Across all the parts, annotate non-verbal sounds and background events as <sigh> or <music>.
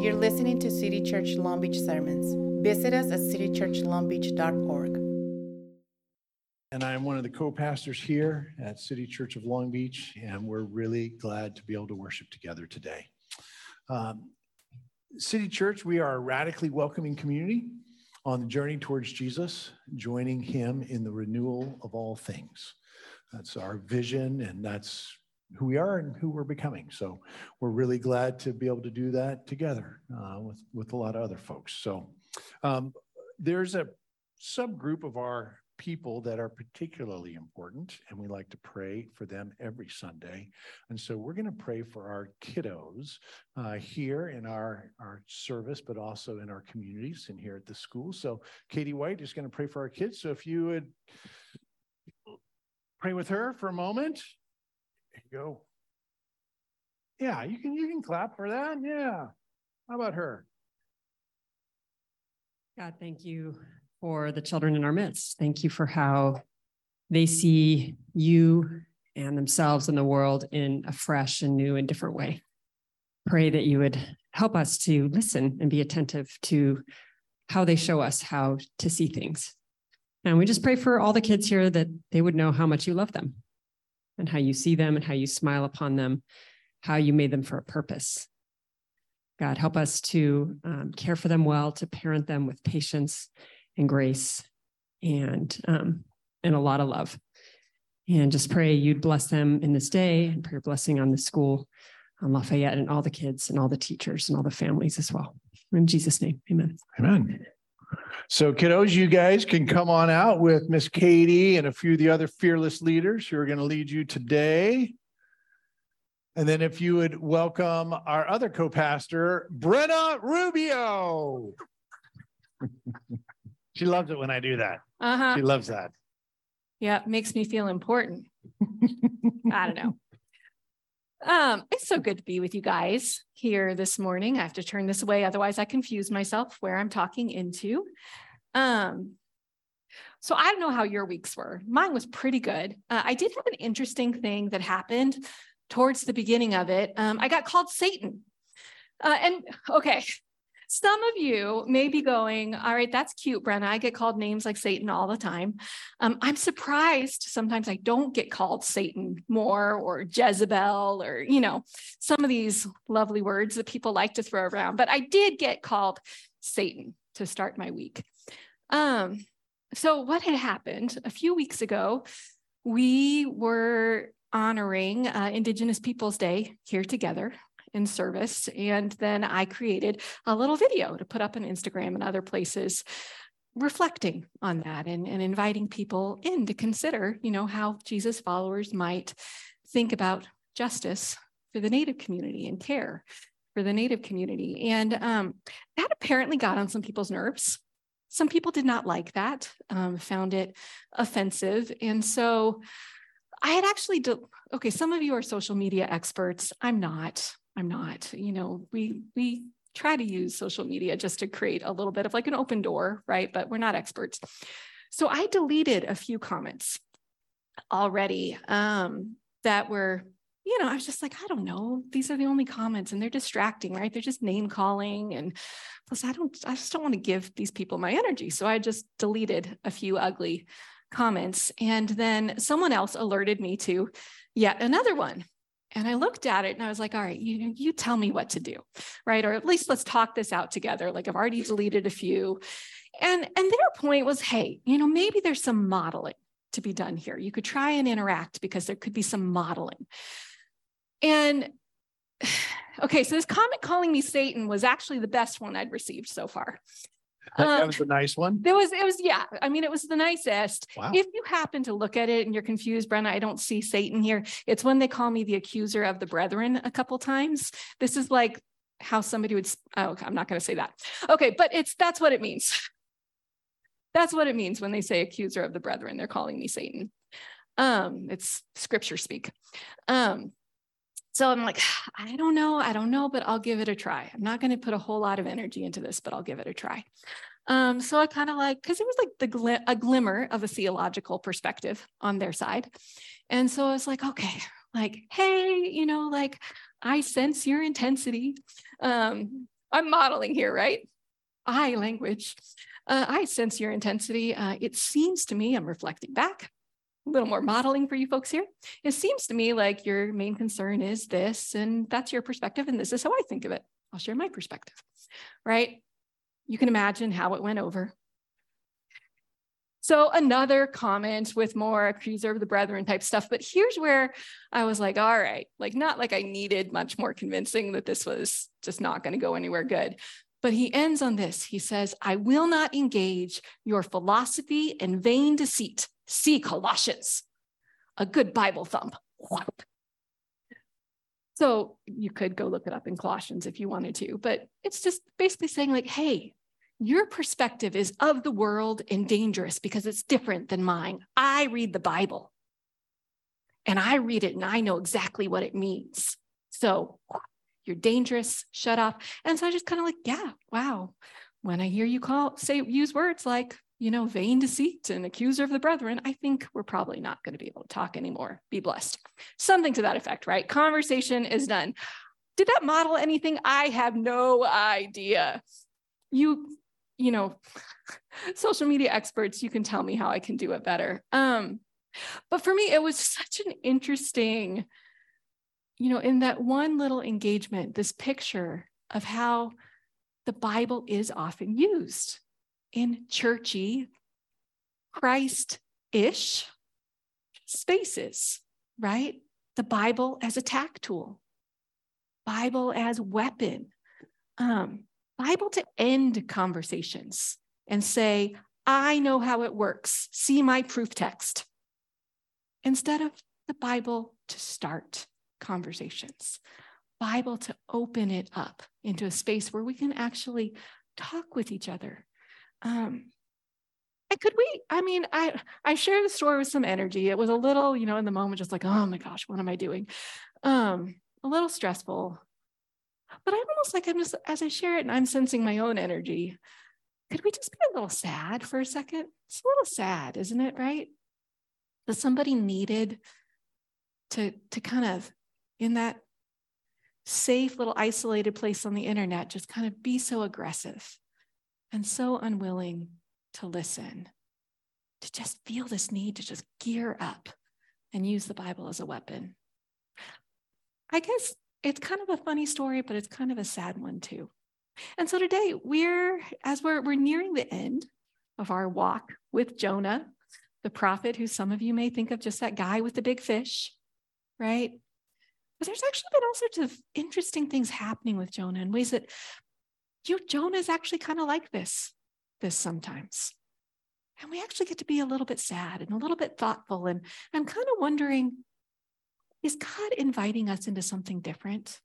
You're listening to City Church Long Beach sermons. Visit us at citychurchlongbeach.org. And I'm one of the co-pastors here at City Church of Long Beach, and we're really glad to be able to worship together today. Um, City Church, we are a radically welcoming community on the journey towards Jesus, joining him in the renewal of all things. That's our vision, and that's who we are and who we're becoming. So we're really glad to be able to do that together uh, with, with a lot of other folks. So um, there's a subgroup of our people that are particularly important, and we like to pray for them every Sunday. And so we're going to pray for our kiddos uh, here in our, our service, but also in our communities and here at the school. So Katie White is going to pray for our kids. So if you would pray with her for a moment. There you go. Yeah, you can you can clap for that. Yeah. How about her? God, thank you for the children in our midst. Thank you for how they see you and themselves and the world in a fresh and new and different way. Pray that you would help us to listen and be attentive to how they show us how to see things. And we just pray for all the kids here that they would know how much you love them and how you see them and how you smile upon them, how you made them for a purpose. God, help us to um, care for them well, to parent them with patience and grace and um, and a lot of love. And just pray you'd bless them in this day and pray your blessing on the school, on Lafayette and all the kids and all the teachers and all the families as well. In Jesus' name, amen. Amen. So, kiddos, you guys can come on out with Miss Katie and a few of the other fearless leaders who are going to lead you today. And then, if you would welcome our other co pastor, Brenna Rubio. <laughs> she loves it when I do that. Uh huh. She loves that. Yeah, makes me feel important. <laughs> I don't know. Um, it's so good to be with you guys here this morning. I have to turn this away, otherwise I confuse myself where I'm talking into. Um, so I don't know how your weeks were. Mine was pretty good. Uh, I did have an interesting thing that happened towards the beginning of it. Um, I got called Satan. Uh, and okay, some of you may be going, all right, that's cute, Brenna. I get called names like Satan all the time. Um, I'm surprised sometimes I don't get called Satan more or Jezebel or, you know, some of these lovely words that people like to throw around. But I did get called Satan to start my week. Um, so, what had happened a few weeks ago, we were honoring uh, Indigenous Peoples Day here together in service. And then I created a little video to put up on Instagram and other places reflecting on that and, and inviting people in to consider, you know, how Jesus followers might think about justice for the Native community and care for the Native community. And um, that apparently got on some people's nerves. Some people did not like that, um, found it offensive. And so I had actually, de- okay, some of you are social media experts. I'm not. I'm not. You know, we we try to use social media just to create a little bit of like an open door, right? But we're not experts. So I deleted a few comments already um, that were, you know, I was just like, I don't know. These are the only comments and they're distracting, right? They're just name calling. And plus, I don't, I just don't want to give these people my energy. So I just deleted a few ugly comments. And then someone else alerted me to yet another one. And I looked at it and I was like, all right, you, you tell me what to do, right? Or at least let's talk this out together. Like I've already deleted a few. And, and their point was, hey, you know, maybe there's some modeling to be done here. You could try and interact because there could be some modeling. And <sighs> okay, so this comment calling me Satan was actually the best one I'd received so far. That Um, was a nice one. There was, it was, yeah. I mean, it was the nicest. Wow. If you happen to look at it and you're confused, Brenna, I don't see Satan here. It's when they call me the accuser of the brethren a couple times. This is like how somebody would, oh, I'm not going to say that. Okay, but it's, that's what it means. <laughs> That's what it means when they say accuser of the brethren. They're calling me Satan. Um, it's scripture speak. Um, so I'm like, <sighs> I don't know, I don't know, but I'll give it a try. I'm not going to put a whole lot of energy into this, but I'll give it a try. Um, so I kind of like, because it was like the a glimmer of a theological perspective on their side. And so I was like, okay, like, hey, you know, like I sense your intensity. Um, I'm modeling here, right? I language. Uh, I sense your intensity. Uh, it seems to me, I'm reflecting back, a little more modeling for you folks here. It seems to me like your main concern is this, and that's your perspective, and this is how I think of it. I'll share my perspective, right? You can imagine how it went over. So another comment with more accuser of the brethren type stuff. But here's where I was like, all right, like not like I needed much more convincing that this was just not going to go anywhere good. But he ends on this. He says, I will not engage your philosophy and vain deceit. See Colossians, a good Bible thump. <laughs> So you could go look it up in Colossians if you wanted to, but it's just basically saying, like, hey, your perspective is of the world and dangerous because it's different than mine. I read the Bible and I read it and I know exactly what it means. So you're dangerous, shut up. And so I just kind of like, yeah, wow. When I hear you call, say, use words like, you know, vain deceit and accuser of the brethren, I think we're probably not going to be able to talk anymore. Be blessed. Something to that effect, right? Conversation is done. Did that model anything? I have no idea. You you know, <laughs> social media experts, you can tell me how I can do it better. Um, but for me, it was such an interesting, you know, in that one little engagement, this picture of how the Bible is often used in churchy, Christ ish spaces, right? The Bible as attack tool, Bible as weapon. Um, Bible to end conversations and say, I know how it works. See my proof text. Instead of the Bible to start conversations, Bible to open it up into a space where we can actually talk with each other. Um, and could we, I mean, I I shared the story with some energy. It was a little, you know, in the moment, just like, oh my gosh, what am I doing? Um, a little stressful. But I'm almost like I'm just, as I share it and I'm sensing my own energy, could we just be a little sad for a second? It's a little sad, isn't it? Right? That somebody needed to, to kind of, in that safe little isolated place on the internet, just kind of be so aggressive and so unwilling to listen, to just feel this need to just gear up and use the Bible as a weapon. I guess it's kind of a funny story, but it's kind of a sad one too. And so today we're, as we're, we're nearing the end of our walk with Jonah, the prophet who some of you may think of just that guy with the big fish, right? But there's actually been all sorts of interesting things happening with Jonah in ways that you Jonah is actually kind of like this, this sometimes. And we actually get to be a little bit sad and a little bit thoughtful. And I'm kind of wondering is God inviting us into something different?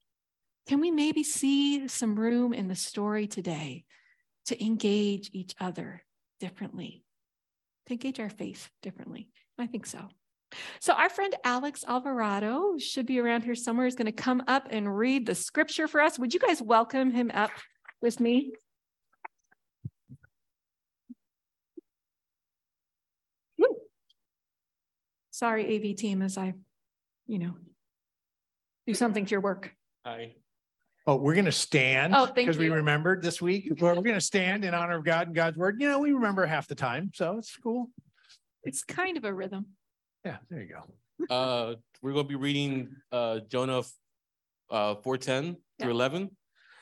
Can we maybe see some room in the story today to engage each other differently, to engage our faith differently? I think so. So, our friend Alex Alvarado should be around here somewhere, is going to come up and read the scripture for us. Would you guys welcome him up with me. Woo. Sorry, AV team, as I, you know, do something to your work. Hi. Oh, we're going to stand because oh, we remembered this week. <laughs> We're going to stand in honor of God and God's word. You know, we remember half the time, so it's cool. It's kind of a rhythm. Yeah, there you go. <laughs> Uh, we're going to be reading uh, Jonah uh, 410 yeah. through 11.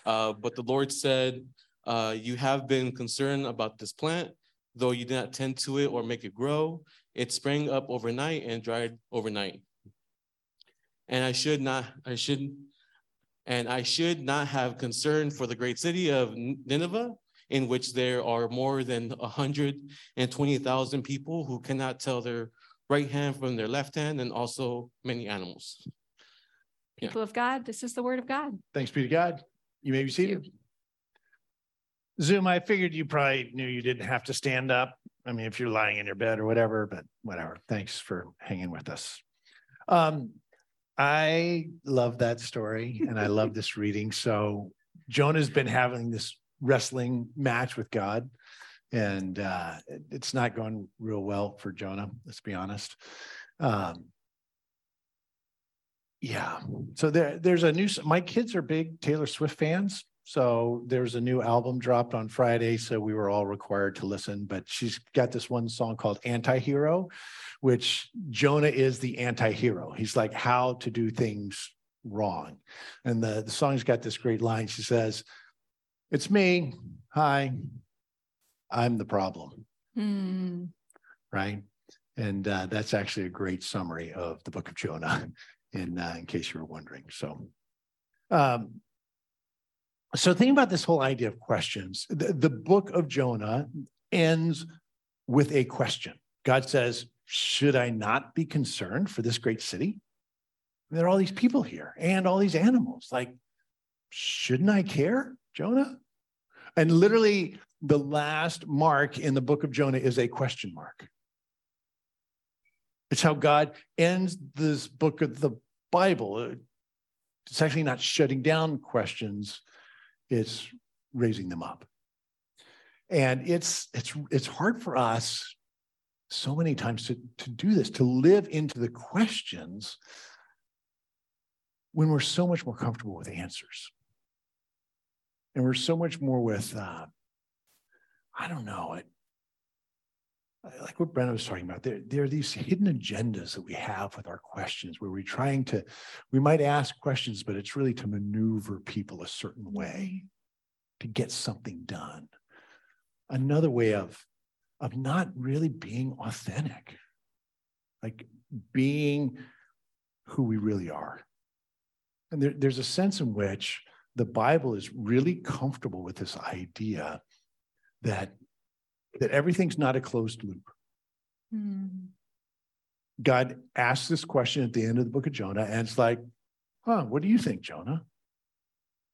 Uh, but the Lord said, uh, you have been concerned about this plant, though you did not tend to it or make it grow. It sprang up overnight and dried overnight. And I should not, I shouldn't. and I should not have concern for the great city of Nineveh, in which there are more than a hundred and twenty thousand people who cannot tell their right hand from their left hand, and also many animals. Yeah. People of God, this is the word of God. Thanks be to God. You may be seated. Zoom, I figured you probably knew you didn't have to stand up. I mean, if you're lying in your bed or whatever, but whatever. Thanks for hanging with us. Um, I love that story and I love this reading. So Jonah's been having this wrestling match with God. And uh, it's not going real well for Jonah, let's be honest. Um, yeah, so there, there's a new, my kids are big Taylor Swift fans. So there's a new album dropped on Friday, so we were all required to listen. But she's got this one song called Anti-Hero, which Jonah is the anti-hero. He's like how to do things wrong. And the, the song's got this great line. She says, It's me. Hi. I'm the problem. Hmm. Right. And uh, that's actually a great summary of the book of Jonah, in, uh, in case you were wondering. So, um, so think about this whole idea of questions. The, the book of Jonah ends with a question. God says, Should I not be concerned for this great city? There are all these people here and all these animals. Like, shouldn't I care, Jonah? And literally, the last mark in the book of Jonah is a question mark. It's how God ends this book of the Bible. It's actually not shutting down questions, it's raising them up. And it's it's it's hard for us so many times to, to do this, to live into the questions when we're so much more comfortable with answers. And we're so much more with, uh, I don't know, it, like what Brenna was talking about, there, there are these hidden agendas that we have with our questions where we're trying to, we might ask questions, but it's really to maneuver people a certain way to get something done. Another way of, of not really being authentic, like being who we really are. And there, there's a sense in which the Bible is really comfortable with this idea that, that everything's not a closed loop. Hmm. God asks this question at the end of the book of Jonah, and it's like, huh, what do you think, Jonah?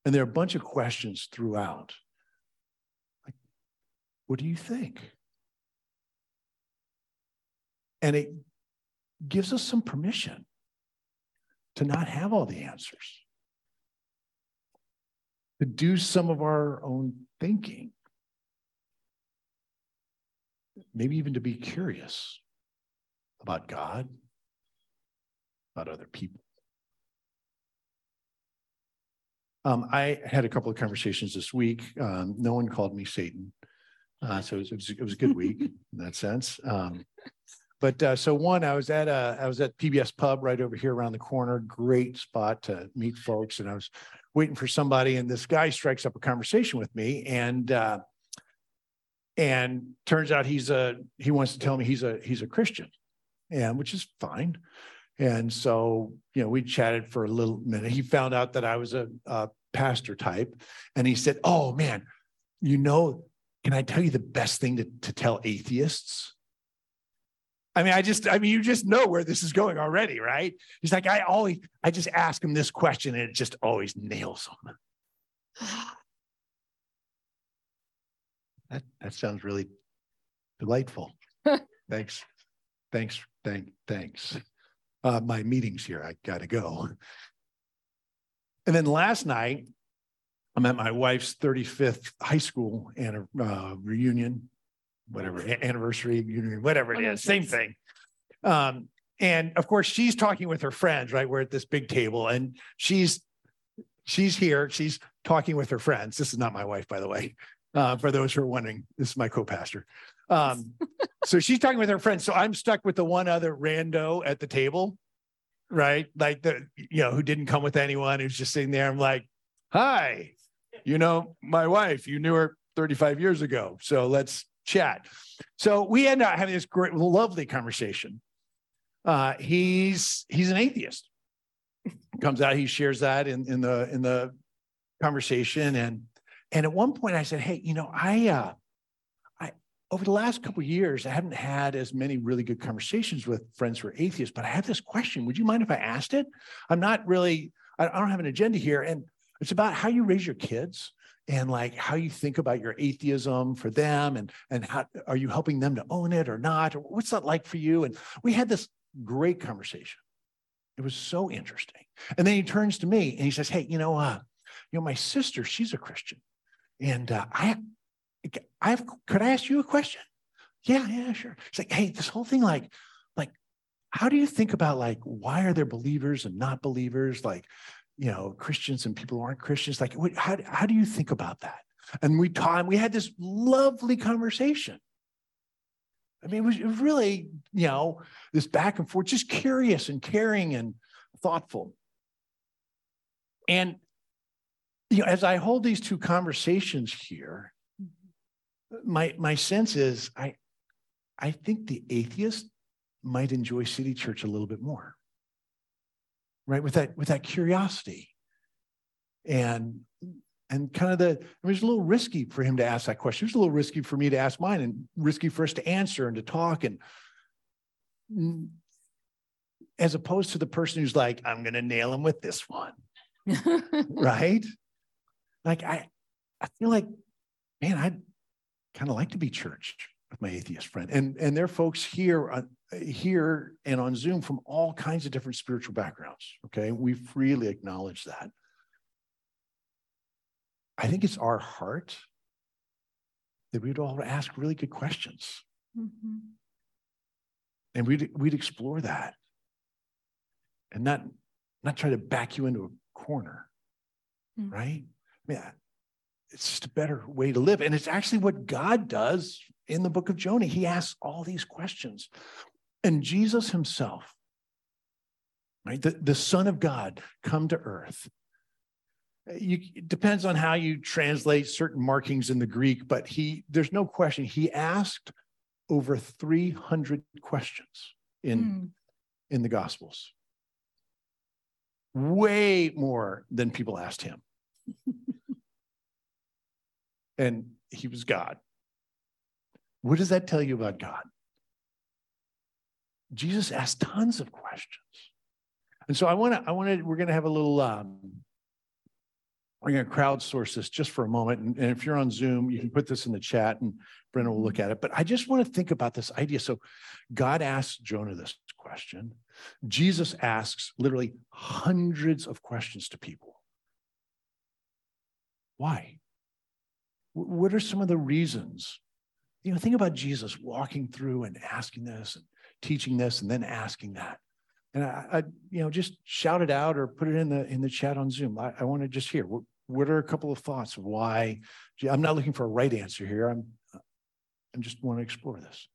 And there are a bunch of questions throughout. Like, what do you think? And it gives us some permission to not have all the answers, to do some of our own thinking, maybe even to be curious about God, about other people. Um, I had a couple of conversations this week. Um, no one called me Satan. Uh, so it was, it was, a good week <laughs> in that sense. Um, but uh, so one, I was at a, I was at PBS Pub right over here around the corner. Great spot to meet folks, and I was waiting for somebody, and this guy strikes up a conversation with me, and uh, and turns out he's a he wants to tell me he's a he's a Christian, and which is fine. And so you know we chatted for a little minute. He found out that I was a, a pastor type, and he said, "Oh man, you know, can I tell you the best thing to, to tell atheists?" I mean, I just, I mean, you just know where this is going already, right? He's like, I always, I just ask him this question and it just always nails him. <sighs> <sighs> That, that sounds really delightful. <laughs> thanks. Thanks. Thank, thanks. Uh, my meeting's here. I got to go. And then last night, I'm at my wife's 35th high school and uh, reunion whatever anniversary union, whatever it is, same thing. Um, and of course, she's talking with her friends, right? We're at this big table, and she's she's here. She's talking with her friends. This is not my wife, by the way. Uh, for those who are wondering, this is my co-pastor. Um, so she's talking with her friends. So I'm stuck with the one other rando at the table, right? Like the you know who didn't come with anyone, who's just sitting there. I'm like, hi, you know my wife. You knew her 35 years ago, so let's chat. So we end up having this great, lovely conversation. Uh, he's he's an atheist. Comes out, he shares that in in the in the conversation, and and at one point I said, hey, you know, I uh, I over the last couple years I haven't had as many really good conversations with friends who are atheists, but I have this question. Would you mind if I asked it? I'm not really. I, I don't have an agenda here, and it's about how you raise your kids and like how you think about your atheism for them and and how are you helping them to own it or not or what's that like for you and we had this great conversation it was so interesting and then he turns to me and he says hey you know uh you know my sister she's a christian and uh, i i have could i ask you a question yeah yeah sure it's like hey this whole thing like like how do you think about like why are there believers and not believers like you know, Christians and people who aren't Christians. Like, what, how, how do you think about that? And we taught, we had this lovely conversation. I mean, it was, it was really, you know, this back and forth, just curious and caring and thoughtful. And you know, as I hold these two conversations here, mm-hmm. my my sense is I I think the atheist might enjoy City Church a little bit more. Right? With that, with that curiosity. And and kind of the, I mean, it was a little risky for him to ask that question. It was a little risky for me to ask mine and risky for us to answer and to talk. And mm, as opposed to the person who's like, I'm going to nail him with this one. <laughs> right? Like, I, I feel like, man, I'd kind of like to be church with my atheist friend. And, and there are folks here, uh, here and on Zoom from all kinds of different spiritual backgrounds. Okay. We freely acknowledge that. I think it's our heart that we'd all ask really good questions. Mm-hmm. And we'd, we'd explore that and not, not try to back you into a corner, mm-hmm. right? I mean, it's just a better way to live. And it's actually what God does in the book of Jonah. He asks all these questions. And Jesus himself, right, the, the Son of God, come to earth. You, it depends on how you translate certain markings in the Greek, but he, there's no question, he asked over 300 questions in, mm. in the Gospels. Way more than people asked him. <laughs> and he was God. What does that tell you about God? Jesus asked tons of questions. And so I want to, I want to, we're going to have a little, um, we're going to crowdsource this just for a moment. And, and if you're on Zoom, you can put this in the chat and Brenna will look at it. But I just want to think about this idea. So God asks Jonah this question. Jesus asks literally hundreds of questions to people. Why? What are some of the reasons? You know, think about Jesus walking through and asking this and teaching this and then asking that. And I, I you know, just shout it out or put it in the in the chat on Zoom. I, I want to just hear what, what are a couple of thoughts why. I'm not looking for a right answer here. I'm I just want to explore this.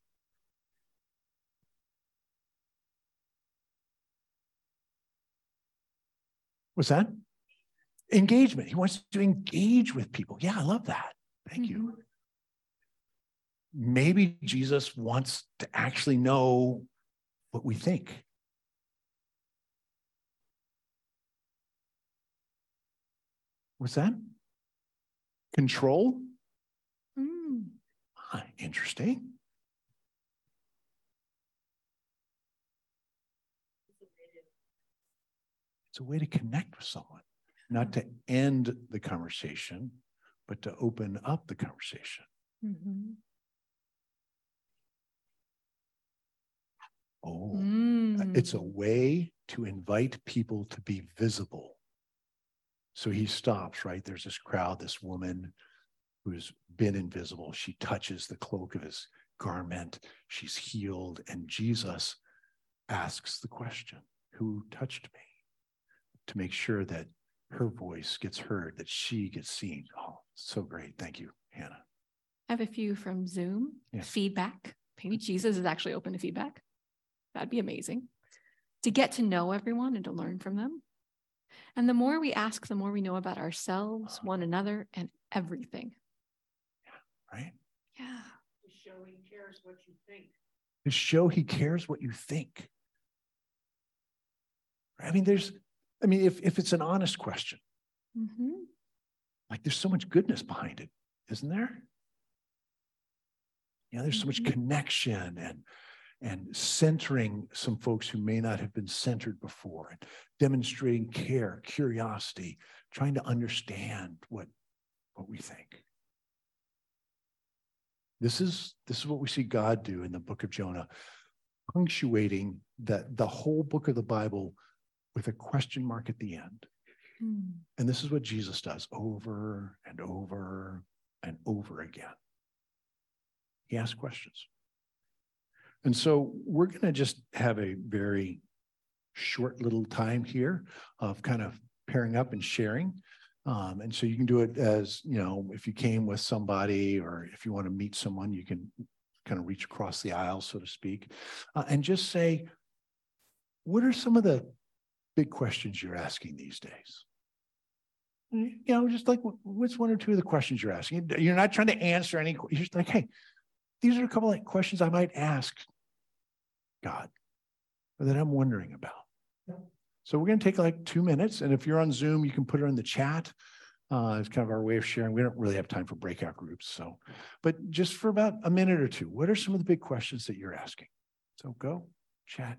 What's that? Engagement. He wants to engage with people. Yeah, I love that. Thank you. Mm-hmm. Maybe Jesus wants to actually know what we think. What's that? Control? Mm. Ah, interesting. It's a way to connect with someone, not to end the conversation, but to open up the conversation. Mm-hmm. Oh, mm. it's a way to invite people to be visible. So he stops, right? There's this crowd, this woman who's been invisible. She touches the cloak of his garment. She's healed. And Jesus asks the question Who touched me? To make sure that her voice gets heard, that she gets seen. Oh, so great. Thank you, Hannah. I have a few from Zoom yeah. feedback. Maybe Jesus is actually open to feedback. That'd be amazing. To get to know everyone and to learn from them. And the more we ask, the more we know about ourselves, one another, and everything. Yeah, right? Yeah. To show he cares what you think. To show he cares what you think. I mean, there's, I mean, if, if it's an honest question, mm-hmm. Like there's so much goodness behind it, isn't there? Yeah, there's so much mm-hmm. connection and and centering some folks who may not have been centered before and demonstrating care, curiosity, trying to understand what, what we think. This is, this is what we see God do in the book of Jonah, punctuating that the whole book of the Bible with a question mark at the end. Hmm. And this is what Jesus does over and over and over again. He asks questions. And so we're going to just have a very short little time here of kind of pairing up and sharing. Um, and so you can do it as, you know, if you came with somebody or if you want to meet someone, you can kind of reach across the aisle, so to speak, uh, and just say, what are some of the big questions you're asking these days? You know, just like what's one or two of the questions you're asking? You're not trying to answer any. You're just like, hey, these are a couple of questions I might ask God or that I'm wondering about. So we're going to take like two minutes. And if you're on Zoom, you can put it in the chat. Uh, it's kind of our way of sharing. We don't really have time for breakout groups. So, but just for about a minute or two, what are some of the big questions that you're asking? So go chat.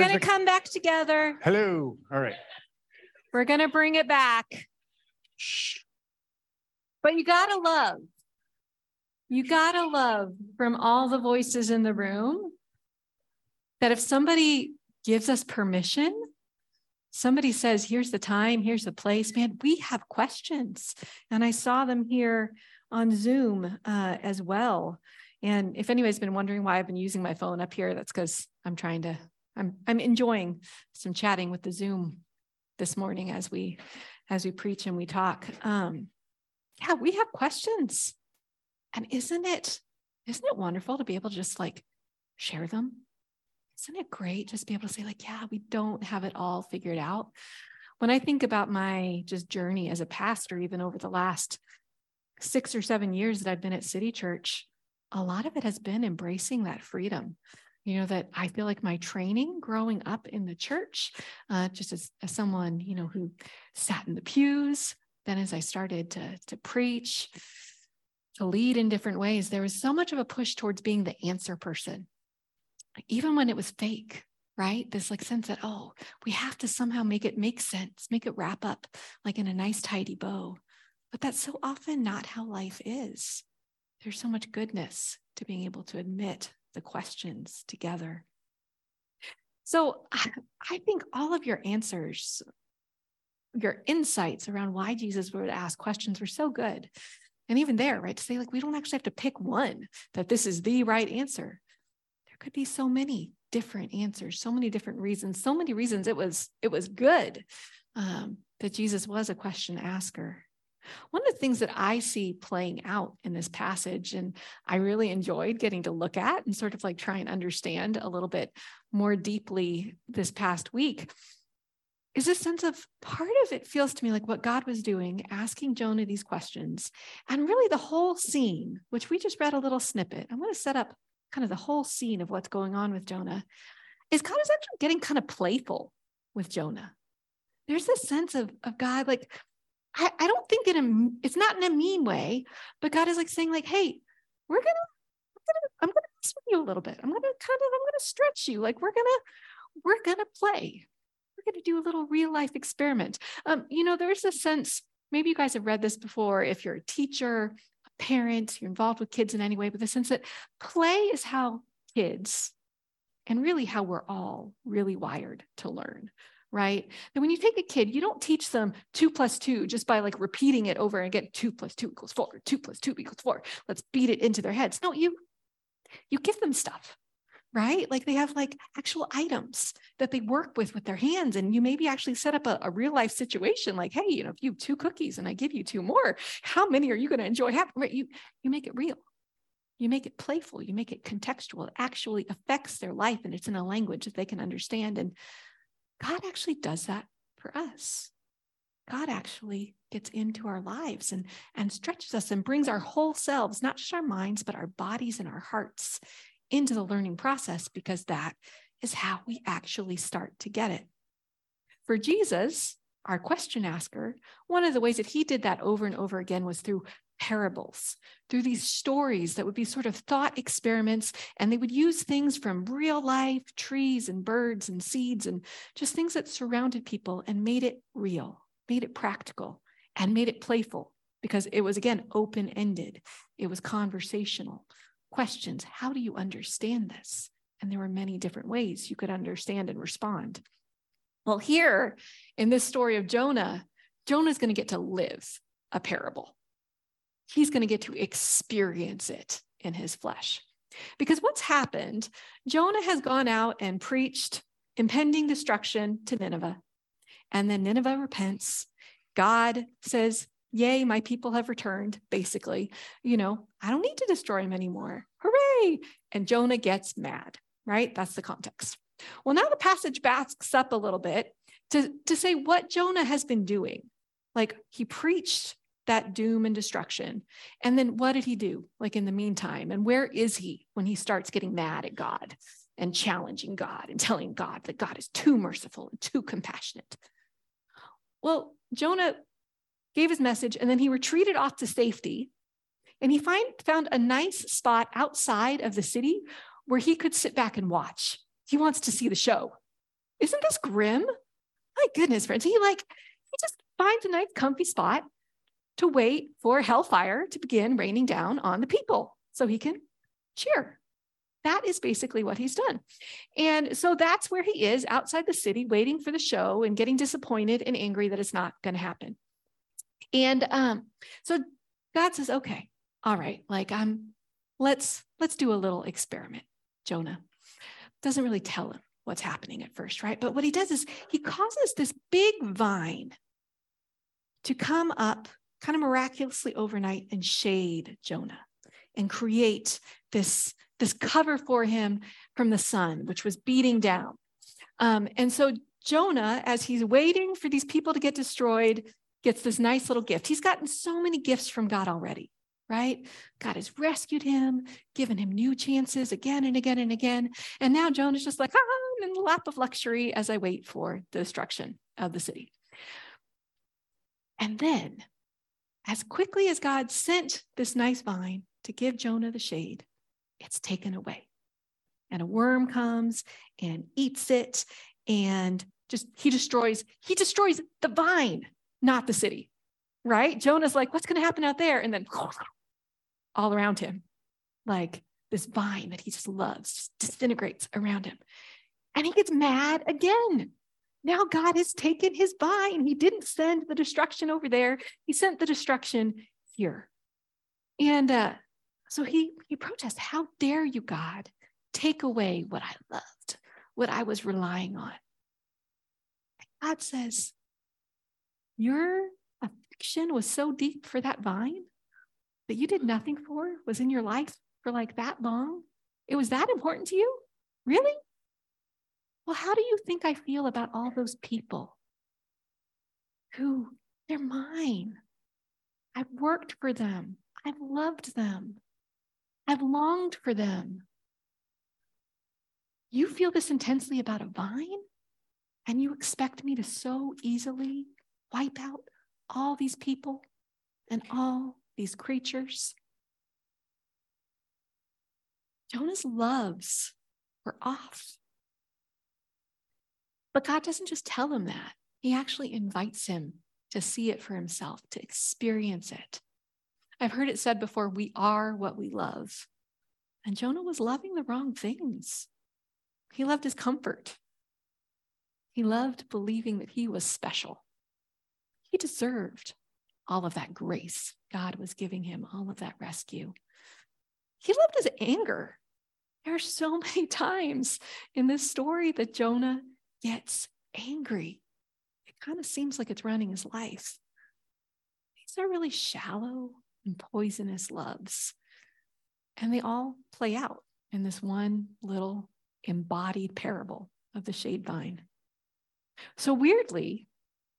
We're gonna the- come back together. Hello. All right. We're gonna bring it back. Shh. But you gotta love. You gotta love from all the voices in the room that if somebody gives us permission, somebody says, here's the time, here's the place, man, we have questions. And I saw them here on Zoom uh, as well. And if anybody's been wondering why I've been using my phone up here, that's because I'm trying to, I'm I'm enjoying some chatting with the Zoom this morning as we as we preach and we talk. Um, yeah, we have questions. And isn't it, isn't it wonderful to be able to just like share them? Isn't it great just be able to say, like, yeah, we don't have it all figured out. When I think about my just journey as a pastor, even over the last six or seven years that I've been at City Church, a lot of it has been embracing that freedom. You know, that I feel like my training growing up in the church, uh, just as, as someone, you know, who sat in the pews, then as I started to, to preach, to lead in different ways, there was so much of a push towards being the answer person, even when it was fake, right? This like sense that, oh, we have to somehow make it make sense, make it wrap up like in a nice, tidy bow. But that's so often not how life is. There's so much goodness to being able to admit the questions together. So I, think all of your answers, your insights around why Jesus would ask questions were so good. And even there, right, to say like we don't actually have to pick one that this is the right answer. There could be so many different answers, so many different reasons, so many reasons it was it was good um, that Jesus was a question asker. One of the things that I see playing out in this passage, and I really enjoyed getting to look at and sort of like try and understand a little bit more deeply this past week, is this sense of part of it feels to me like what God was doing, asking Jonah these questions, and really the whole scene, which we just read a little snippet. I'm going to set up kind of the whole scene of what's going on with Jonah, is God is actually getting kind of playful with Jonah. There's this sense of, of God, like, I, I don't think in a, it's not in a mean way, but God is like saying, like, hey, we're gonna, I'm gonna, I'm gonna mess with you a little bit. I'm gonna kind of, I'm gonna stretch you. Like we're gonna, we're gonna play. We're gonna do a little real life experiment. Um, you know, there's a sense, maybe you guys have read this before, if you're a teacher, a parent, you're involved with kids in any way, but the sense that play is how kids and really how we're all really wired to learn right? That when you take a kid, you don't teach them two plus two just by like repeating it over and again. Two plus two equals four. Two plus two equals four. Let's beat it into their heads. No, you you give them stuff, right? Like they have like actual items that they work with with their hands, and you maybe actually set up a, a real life situation. Like, hey, you know, if you have two cookies and I give you two more, how many are you going to enjoy having? Right? You you make it real. You make it playful, you make it contextual. It actually affects their life and it's in a language that they can understand. And God actually does that for us. God actually gets into our lives and, and stretches us and brings our whole selves, not just our minds, but our bodies and our hearts into the learning process because that is how we actually start to get it. For Jesus, our question asker, one of the ways that he did that over and over again was through parables, through these stories that would be sort of thought experiments. And they would use things from real life, trees and birds and seeds and just things that surrounded people and made it real, made it practical, and made it playful because it was, again, open ended. It was conversational. Questions How do you understand this? And there were many different ways you could understand and respond. Well, here in this story of Jonah, Jonah is going to get to live a parable he's going to get to experience it in his flesh. Because what's happened, Jonah has gone out and preached impending destruction to Nineveh. And then Nineveh repents. God says, Yay, my people have returned, basically. You know, I don't need to destroy them anymore. Hooray. And Jonah gets mad, right? That's the context. Well, now the passage backs up a little bit to, to say what Jonah has been doing. Like he preached that doom and destruction. And then what did he do, like in the meantime? And where is he when he starts getting mad at God and challenging God and telling God that God is too merciful and too compassionate? Well, Jonah gave his message and then he retreated off to safety. And he find, found a nice spot outside of the city where he could sit back and watch. He wants to see the show. Isn't this grim? My goodness, friends. He like, he just finds a nice comfy spot to wait for hellfire to begin raining down on the people so he can cheer. That is basically what he's done. And so that's where he is outside the city, waiting for the show and getting disappointed and angry that it's not going to happen. And um, so God says, okay, all right, like I'm, um, let's let's do a little experiment. Jonah doesn't really tell him what's happening at first, right? But what he does is he causes this big vine to come up kind of miraculously overnight and shade Jonah and create this, this cover for him from the sun, which was beating down. Um, and so Jonah, as he's waiting for these people to get destroyed, gets this nice little gift. He's gotten so many gifts from God already, right? God has rescued him, given him new chances again and again and again. And now Jonah's just like, ah, I'm in the lap of luxury as I wait for the destruction of the city. And then as quickly as God sent this nice vine to give Jonah the shade, it's taken away. And a worm comes and eats it and just he destroys he destroys the vine, not the city. Right? Jonah's like, what's going to happen out there? And then <laughs> all around him, like this vine that he just loves, just disintegrates around him. And he gets mad again. Now God has taken his vine. He didn't send the destruction over there. He sent the destruction here. And uh, so he, he protests, How dare you, God, take away what I loved, what I was relying on? God says, Your affection was so deep for that vine that you did nothing for, was in your life for like that long? It was that important to you? Really? Well, how do you think I feel about all those people who they're mine? I've worked for them, I've loved them, I've longed for them. You feel this intensely about a vine, and you expect me to so easily wipe out all these people and all these creatures? Jonah's loves were off. But God doesn't just tell him that, He actually invites him to see it for himself, to experience it. I've heard it said before we are what we love. And Jonah was loving the wrong things. He loved his comfort, he loved believing that he was special. He deserved all of that grace God was giving him, all of that rescue. He loved his anger. There are so <laughs> many times in this story that Jonah gets angry. It kind of seems like it's running his life. These are really shallow and poisonous loves. And they all play out in this one little embodied parable of the shade vine. So weirdly,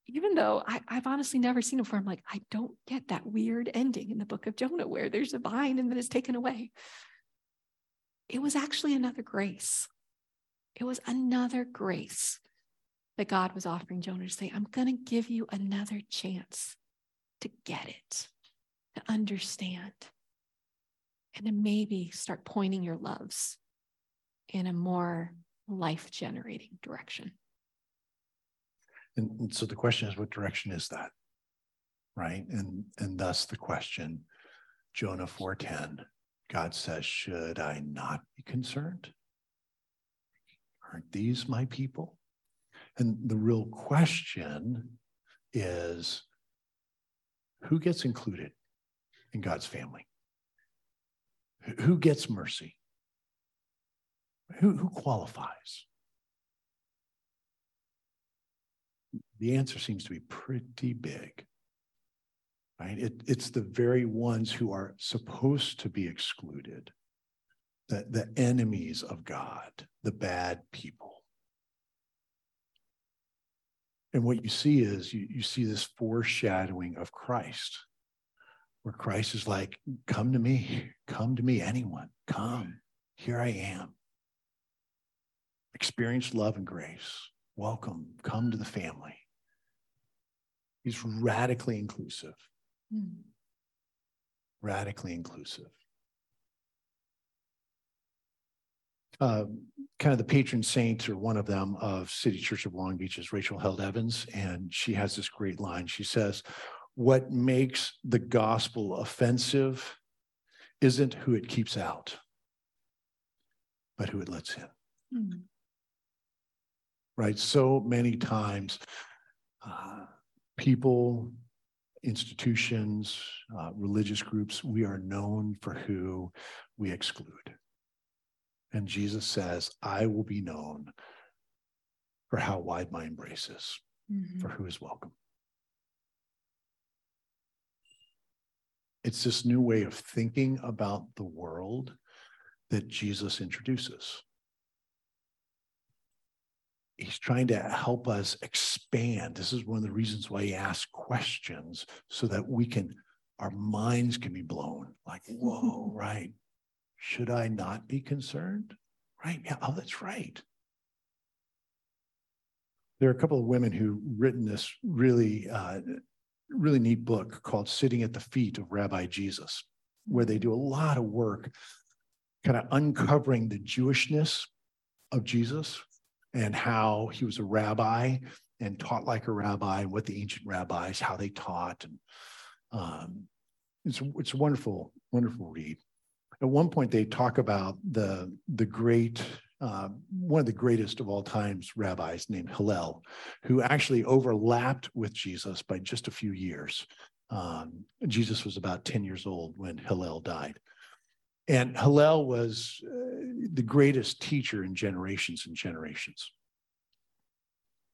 even though I, have honestly never seen it before, I'm like, I don't get that weird ending in the book of Jonah where there's a vine and then it's taken away. It was actually another grace. It was another grace that God was offering Jonah to say, I'm going to give you another chance to get it, to understand, and to maybe start pointing your loves in a more life generating direction. And, and so the question is, what direction is that? Right. And and thus the question, Jonah 4:10, God says, Should I not be concerned? Aren't these my people? And the real question is who gets included in God's family? Who gets mercy? Who, who qualifies? the answer seems to be pretty big. Right? It, it's the very ones who are supposed to be excluded, the, the enemies of God, the bad people. And what you see is you, you see this foreshadowing of Christ, where Christ is like, Come to me, come to me, anyone, come, here I am. Experience love and grace. Welcome, come to the family. He's radically inclusive. Mm. Radically inclusive. Uh, kind of the patron saint or one of them of City Church of Long Beach is Rachel Held Evans, and she has this great line. She says, What makes the gospel offensive isn't who it keeps out, but who it lets in. Mm. Right? So many times, uh, people, institutions, uh, religious groups, we are known for who we exclude. And Jesus says, I will be known for how wide my embrace is, mm-hmm. for who is welcome. It's this new way of thinking about the world that Jesus introduces he's trying to help us expand. This is one of the reasons why he asks questions so that we can, our minds can be blown like, <laughs> whoa, right. Should I not be concerned? Right. Yeah. Oh, that's right. There are a couple of women who written this really, uh, really neat book called Sitting at the Feet of Rabbi Jesus, where they do a lot of work kind of uncovering the Jewishness of Jesus and how he was a rabbi and taught like a rabbi and what the ancient rabbis how they taught and um, it's it's a wonderful wonderful read at one point they talk about the the great uh, one of the greatest of all times rabbis named Hillel, who actually overlapped with Jesus by just a few years. Um, Jesus was about 10 years old when Hillel died. And Hillel was uh, the greatest teacher in generations and generations.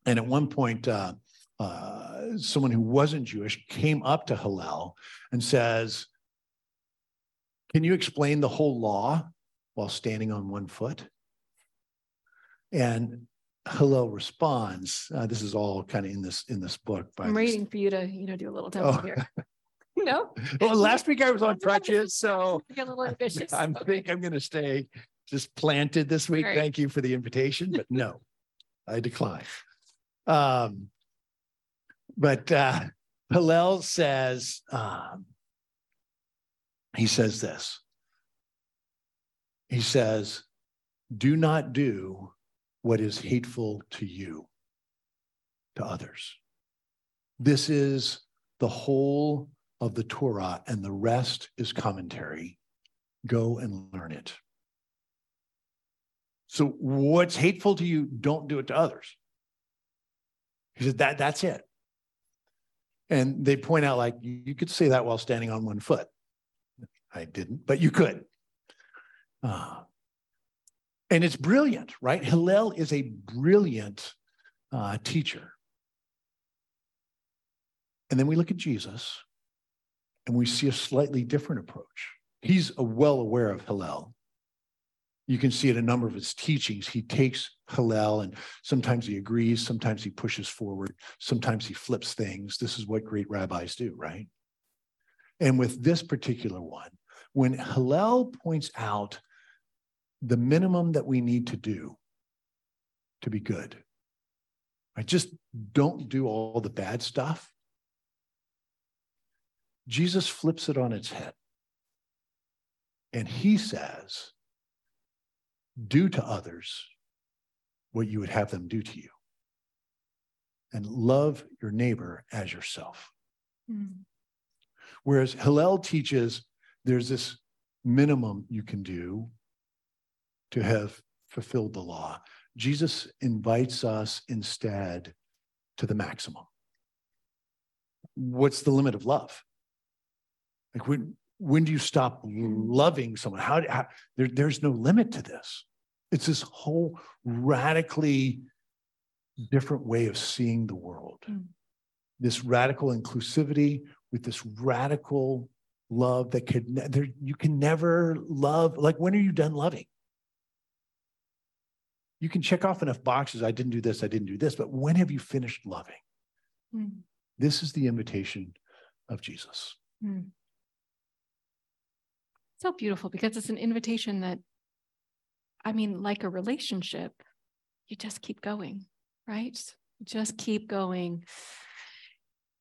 And at one point, uh, uh, someone who wasn't Jewish came up to Hillel and says, Can you explain the whole law while standing on one foot? And Hillel responds, uh, this is all kind of in this in this book. by I'm this- waiting for you to, you know, do a little demo Oh. here. <laughs> No, <laughs> Well, last week I was on <laughs> crutches, so a little ambitious. I think I'm going to stay just planted this week. Right. Thank you for the invitation, but no, I decline. Um, but uh, Hillel says, um, he says this. He says, do not do what is hateful to you, to others. This is the whole of the Torah, and the rest is commentary. Go and learn it. So, what's hateful to you, don't do it to others. He said that that's it. And they point out, like, you could say that while standing on one foot. I didn't, but you could. Uh, and it's brilliant, right? Hillel is a brilliant uh, teacher. And then we look at Jesus and we see a slightly different approach. He's well aware of Hillel. You can see it in a number of his teachings, he takes Hillel and sometimes he agrees, sometimes he pushes forward, sometimes he flips things. This is what great rabbis do, right? And with this particular one, when Hillel points out the minimum that we need to do to be good, right? Just don't do all the bad stuff. Jesus flips it on its head. And he says, do to others what you would have them do to you. And love your neighbor as yourself. Mm. Whereas Hillel teaches there's this minimum you can do to have fulfilled the law. Jesus invites us instead to the maximum. What's the limit of love? Like when when do you stop loving someone? How, how there, there's no limit to this. It's this whole radically different way of seeing the world. Mm. This radical inclusivity with this radical love that could ne- there you can never love like when are you done loving you can check off enough boxes i didn't do this i didn't do this but when have you finished loving Mm. this is the invitation of jesus Mm. So beautiful because it's an invitation that, I mean, like a relationship, you just keep going, right? You just keep going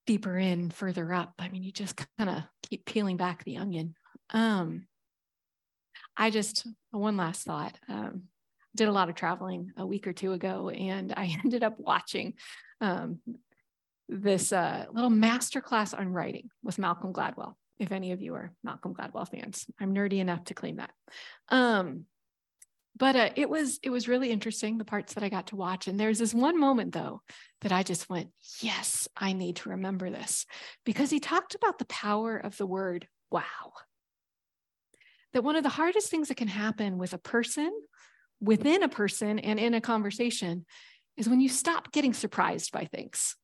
deeper in, further up. I mean, you just kind of keep peeling back the onion. Um, I just, one last thought. Um, did a lot of traveling a week or two ago, and I <laughs> ended up watching um, this uh, little masterclass on writing with Malcolm Gladwell. If any of you are Malcolm Gladwell fans, I'm nerdy enough to claim that. Um, but uh, it was it was really interesting the parts that I got to watch. And there's this one moment though that I just went, yes, I need to remember this because he talked about the power of the word wow. That one of the hardest things that can happen with a person, within a person, and in a conversation is when you stop getting surprised by things.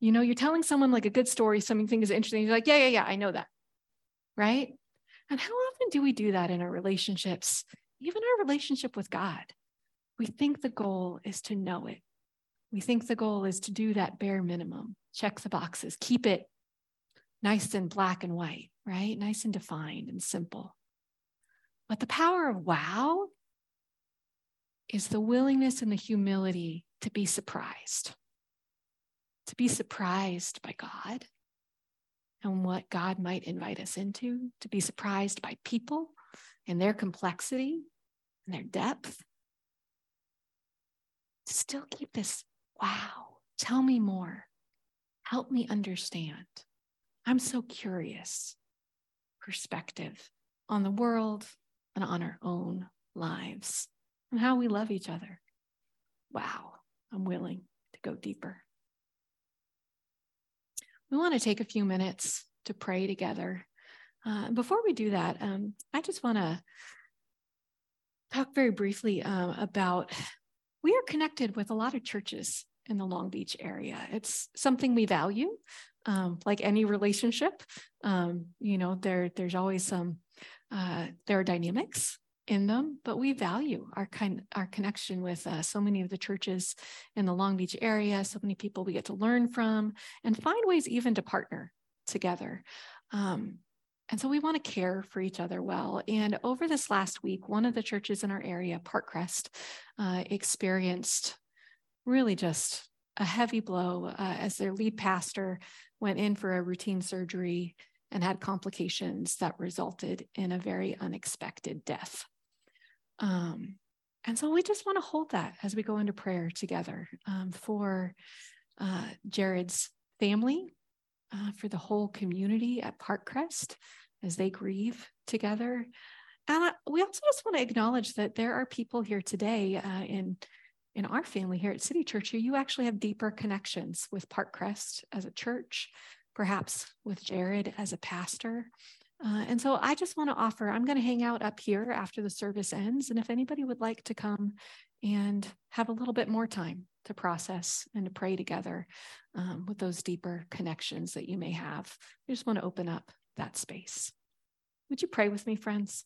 You know, you're telling someone like a good story, something is interesting. You're like, yeah, yeah, yeah, I know that. Right. And how often do we do that in our relationships, even our relationship with God? We think the goal is to know it. We think the goal is to do that bare minimum, check the boxes, keep it nice and black and white, right? Nice and defined and simple. But the power of wow is the willingness and the humility to be surprised to be surprised by God and what God might invite us into, to be surprised by people and their complexity and their depth. Still keep this, wow, tell me more, help me understand. I'm so curious perspective on the world and on our own lives and how we love each other. Wow, I'm willing to go deeper. We want to take a few minutes to pray together. Uh, before we do that, um, I just want to talk very briefly um, about we are connected with a lot of churches in the Long Beach area. It's something we value, um, like any relationship. Um, you know, there there's always some uh, there are dynamics in them, but we value our kind our connection with uh, so many of the churches in the Long Beach area, so many people we get to learn from, and find ways even to partner together. Um, and so we want to care for each other well. And over this last week, one of the churches in our area, Parkcrest, uh, experienced really just a heavy blow uh, as their lead pastor went in for a routine surgery and had complications that resulted in a very unexpected death. Um, and so we just want to hold that as we go into prayer together um, for uh, Jared's family, uh, for the whole community at Parkcrest as they grieve together. And we also just want to acknowledge that there are people here today uh, in in our family here at City Church who you actually have deeper connections with Parkcrest as a church, perhaps with Jared as a pastor. Uh, and so I just want to offer, I'm going to hang out up here after the service ends. And if anybody would like to come and have a little bit more time to process and to pray together um, with those deeper connections that you may have, I just want to open up that space. Would you pray with me, friends?